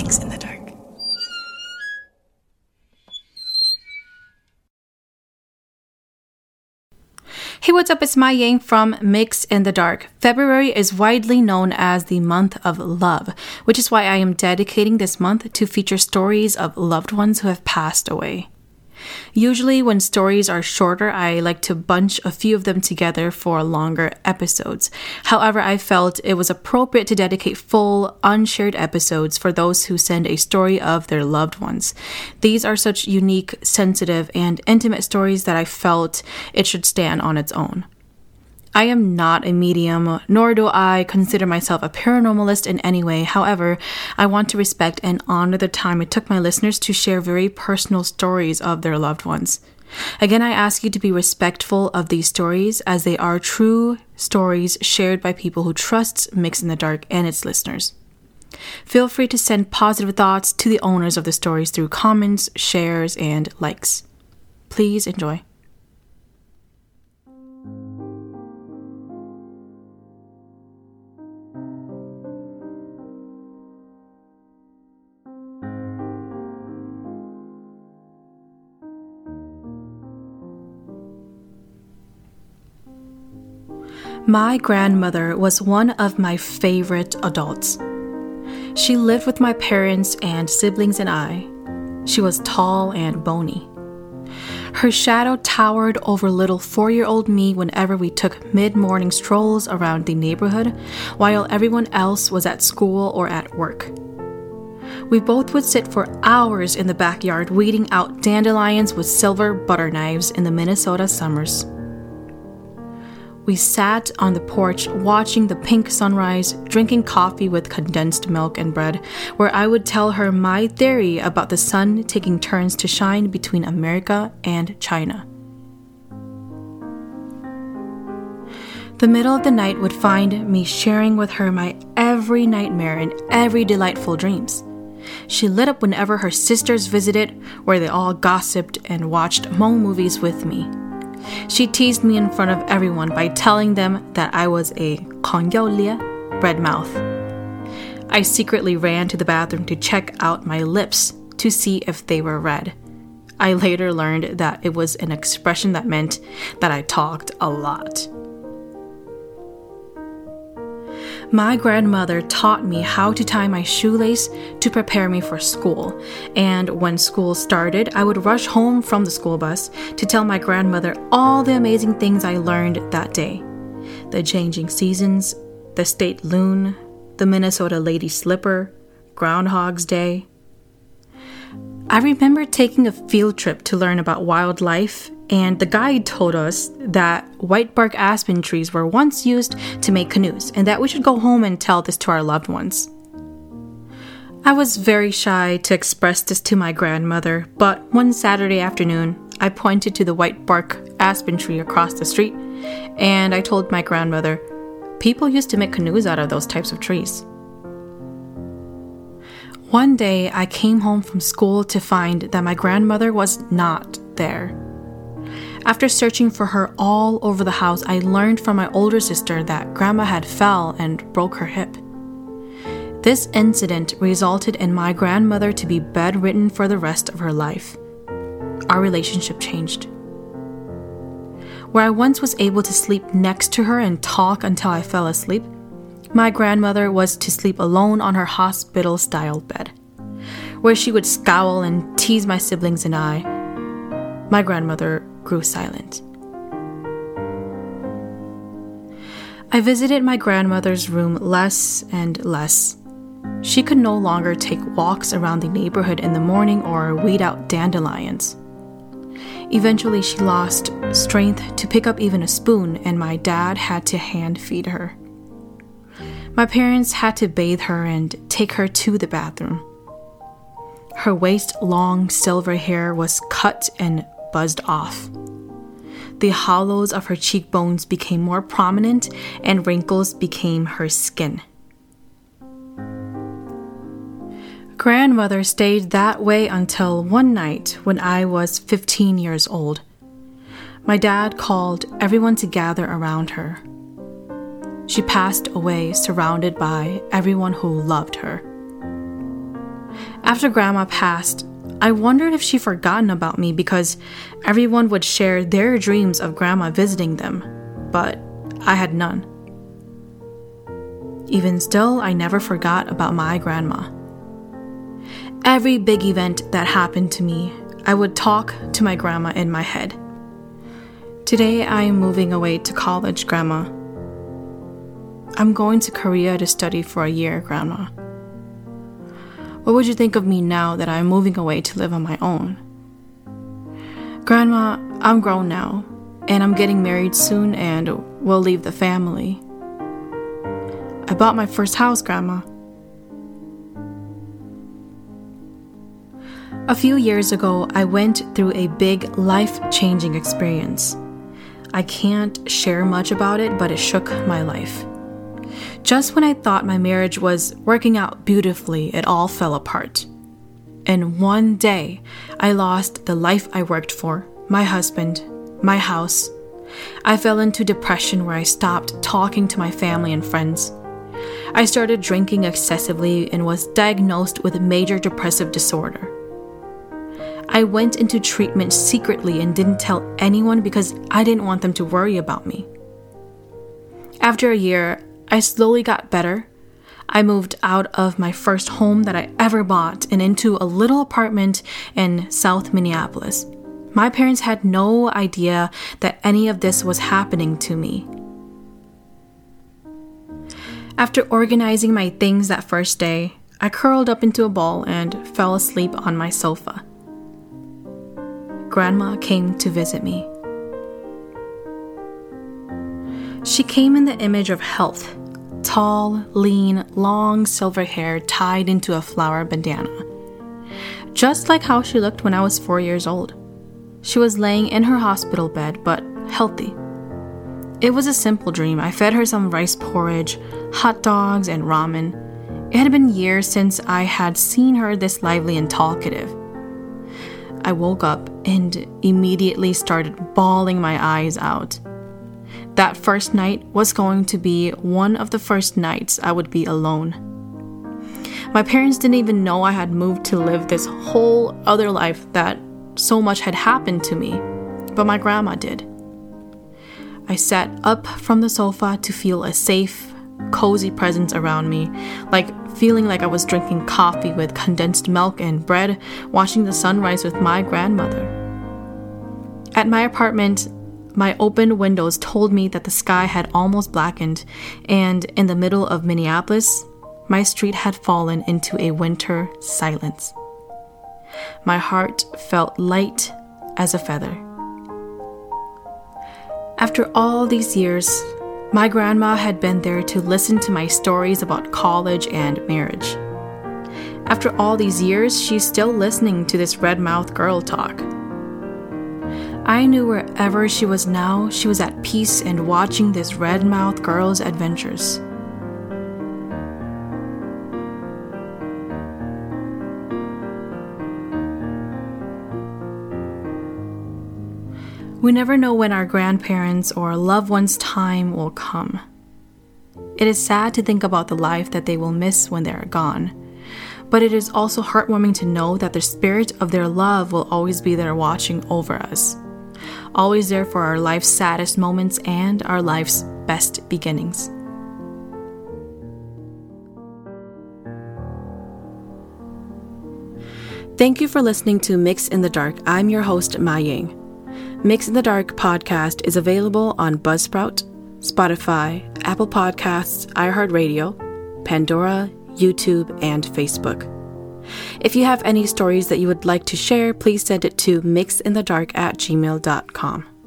Mix in the Dark. Hey, what's up? It's Mai Yang from Mix in the Dark. February is widely known as the month of love, which is why I am dedicating this month to feature stories of loved ones who have passed away. Usually, when stories are shorter, I like to bunch a few of them together for longer episodes. However, I felt it was appropriate to dedicate full, unshared episodes for those who send a story of their loved ones. These are such unique, sensitive, and intimate stories that I felt it should stand on its own. I am not a medium, nor do I consider myself a paranormalist in any way. However, I want to respect and honor the time it took my listeners to share very personal stories of their loved ones. Again, I ask you to be respectful of these stories as they are true stories shared by people who trust Mix in the Dark and its listeners. Feel free to send positive thoughts to the owners of the stories through comments, shares, and likes. Please enjoy. My grandmother was one of my favorite adults. She lived with my parents and siblings and I. She was tall and bony. Her shadow towered over little four year old me whenever we took mid morning strolls around the neighborhood while everyone else was at school or at work. We both would sit for hours in the backyard weeding out dandelions with silver butter knives in the Minnesota summers. We sat on the porch watching the pink sunrise, drinking coffee with condensed milk and bread, where I would tell her my theory about the sun taking turns to shine between America and China. The middle of the night would find me sharing with her my every nightmare and every delightful dreams. She lit up whenever her sisters visited, where they all gossiped and watched Hmong movies with me. She teased me in front of everyone by telling them that I was a kongyaulia, red mouth. I secretly ran to the bathroom to check out my lips to see if they were red. I later learned that it was an expression that meant that I talked a lot. My grandmother taught me how to tie my shoelace to prepare me for school, and when school started, I would rush home from the school bus to tell my grandmother all the amazing things I learned that day the changing seasons, the state loon, the Minnesota lady slipper, Groundhog's Day. I remember taking a field trip to learn about wildlife and the guide told us that white bark aspen trees were once used to make canoes and that we should go home and tell this to our loved ones. I was very shy to express this to my grandmother, but one Saturday afternoon, I pointed to the white bark aspen tree across the street and I told my grandmother, people used to make canoes out of those types of trees. One day, I came home from school to find that my grandmother was not there. After searching for her all over the house, I learned from my older sister that grandma had fell and broke her hip. This incident resulted in my grandmother to be bedridden for the rest of her life. Our relationship changed. Where I once was able to sleep next to her and talk until I fell asleep, my grandmother was to sleep alone on her hospital style bed, where she would scowl and tease my siblings and I. My grandmother grew silent. I visited my grandmother's room less and less. She could no longer take walks around the neighborhood in the morning or weed out dandelions. Eventually, she lost strength to pick up even a spoon, and my dad had to hand feed her. My parents had to bathe her and take her to the bathroom. Her waist long silver hair was cut and buzzed off. The hollows of her cheekbones became more prominent, and wrinkles became her skin. Grandmother stayed that way until one night when I was 15 years old. My dad called everyone to gather around her. She passed away surrounded by everyone who loved her. After Grandma passed, I wondered if she'd forgotten about me because everyone would share their dreams of Grandma visiting them, but I had none. Even still, I never forgot about my grandma. Every big event that happened to me, I would talk to my grandma in my head. Today, I am moving away to college, Grandma. I'm going to Korea to study for a year, Grandma. What would you think of me now that I'm moving away to live on my own? Grandma, I'm grown now, and I'm getting married soon and will leave the family. I bought my first house, Grandma. A few years ago, I went through a big life changing experience. I can't share much about it, but it shook my life. Just when I thought my marriage was working out beautifully, it all fell apart. In one day, I lost the life I worked for, my husband, my house. I fell into depression where I stopped talking to my family and friends. I started drinking excessively and was diagnosed with major depressive disorder. I went into treatment secretly and didn't tell anyone because I didn't want them to worry about me. After a year, I slowly got better. I moved out of my first home that I ever bought and into a little apartment in South Minneapolis. My parents had no idea that any of this was happening to me. After organizing my things that first day, I curled up into a ball and fell asleep on my sofa. Grandma came to visit me. She came in the image of health tall, lean, long silver hair tied into a flower bandana. Just like how she looked when I was four years old. She was laying in her hospital bed, but healthy. It was a simple dream. I fed her some rice porridge, hot dogs, and ramen. It had been years since I had seen her this lively and talkative. I woke up and immediately started bawling my eyes out. That first night was going to be one of the first nights I would be alone. My parents didn't even know I had moved to live this whole other life that so much had happened to me, but my grandma did. I sat up from the sofa to feel a safe, cozy presence around me, like feeling like I was drinking coffee with condensed milk and bread, watching the sunrise with my grandmother. At my apartment, my open windows told me that the sky had almost blackened, and in the middle of Minneapolis, my street had fallen into a winter silence. My heart felt light as a feather. After all these years, my grandma had been there to listen to my stories about college and marriage. After all these years, she's still listening to this red mouthed girl talk. I knew wherever she was now, she was at peace and watching this red mouthed girl's adventures. We never know when our grandparents' or loved ones' time will come. It is sad to think about the life that they will miss when they are gone, but it is also heartwarming to know that the spirit of their love will always be there watching over us always there for our life's saddest moments and our life's best beginnings. Thank you for listening to Mix in the Dark. I'm your host, Mai Yang. Mix in the Dark podcast is available on Buzzsprout, Spotify, Apple Podcasts, iHeartRadio, Pandora, YouTube, and Facebook. If you have any stories that you would like to share, please send it to mixinthedark at gmail.com.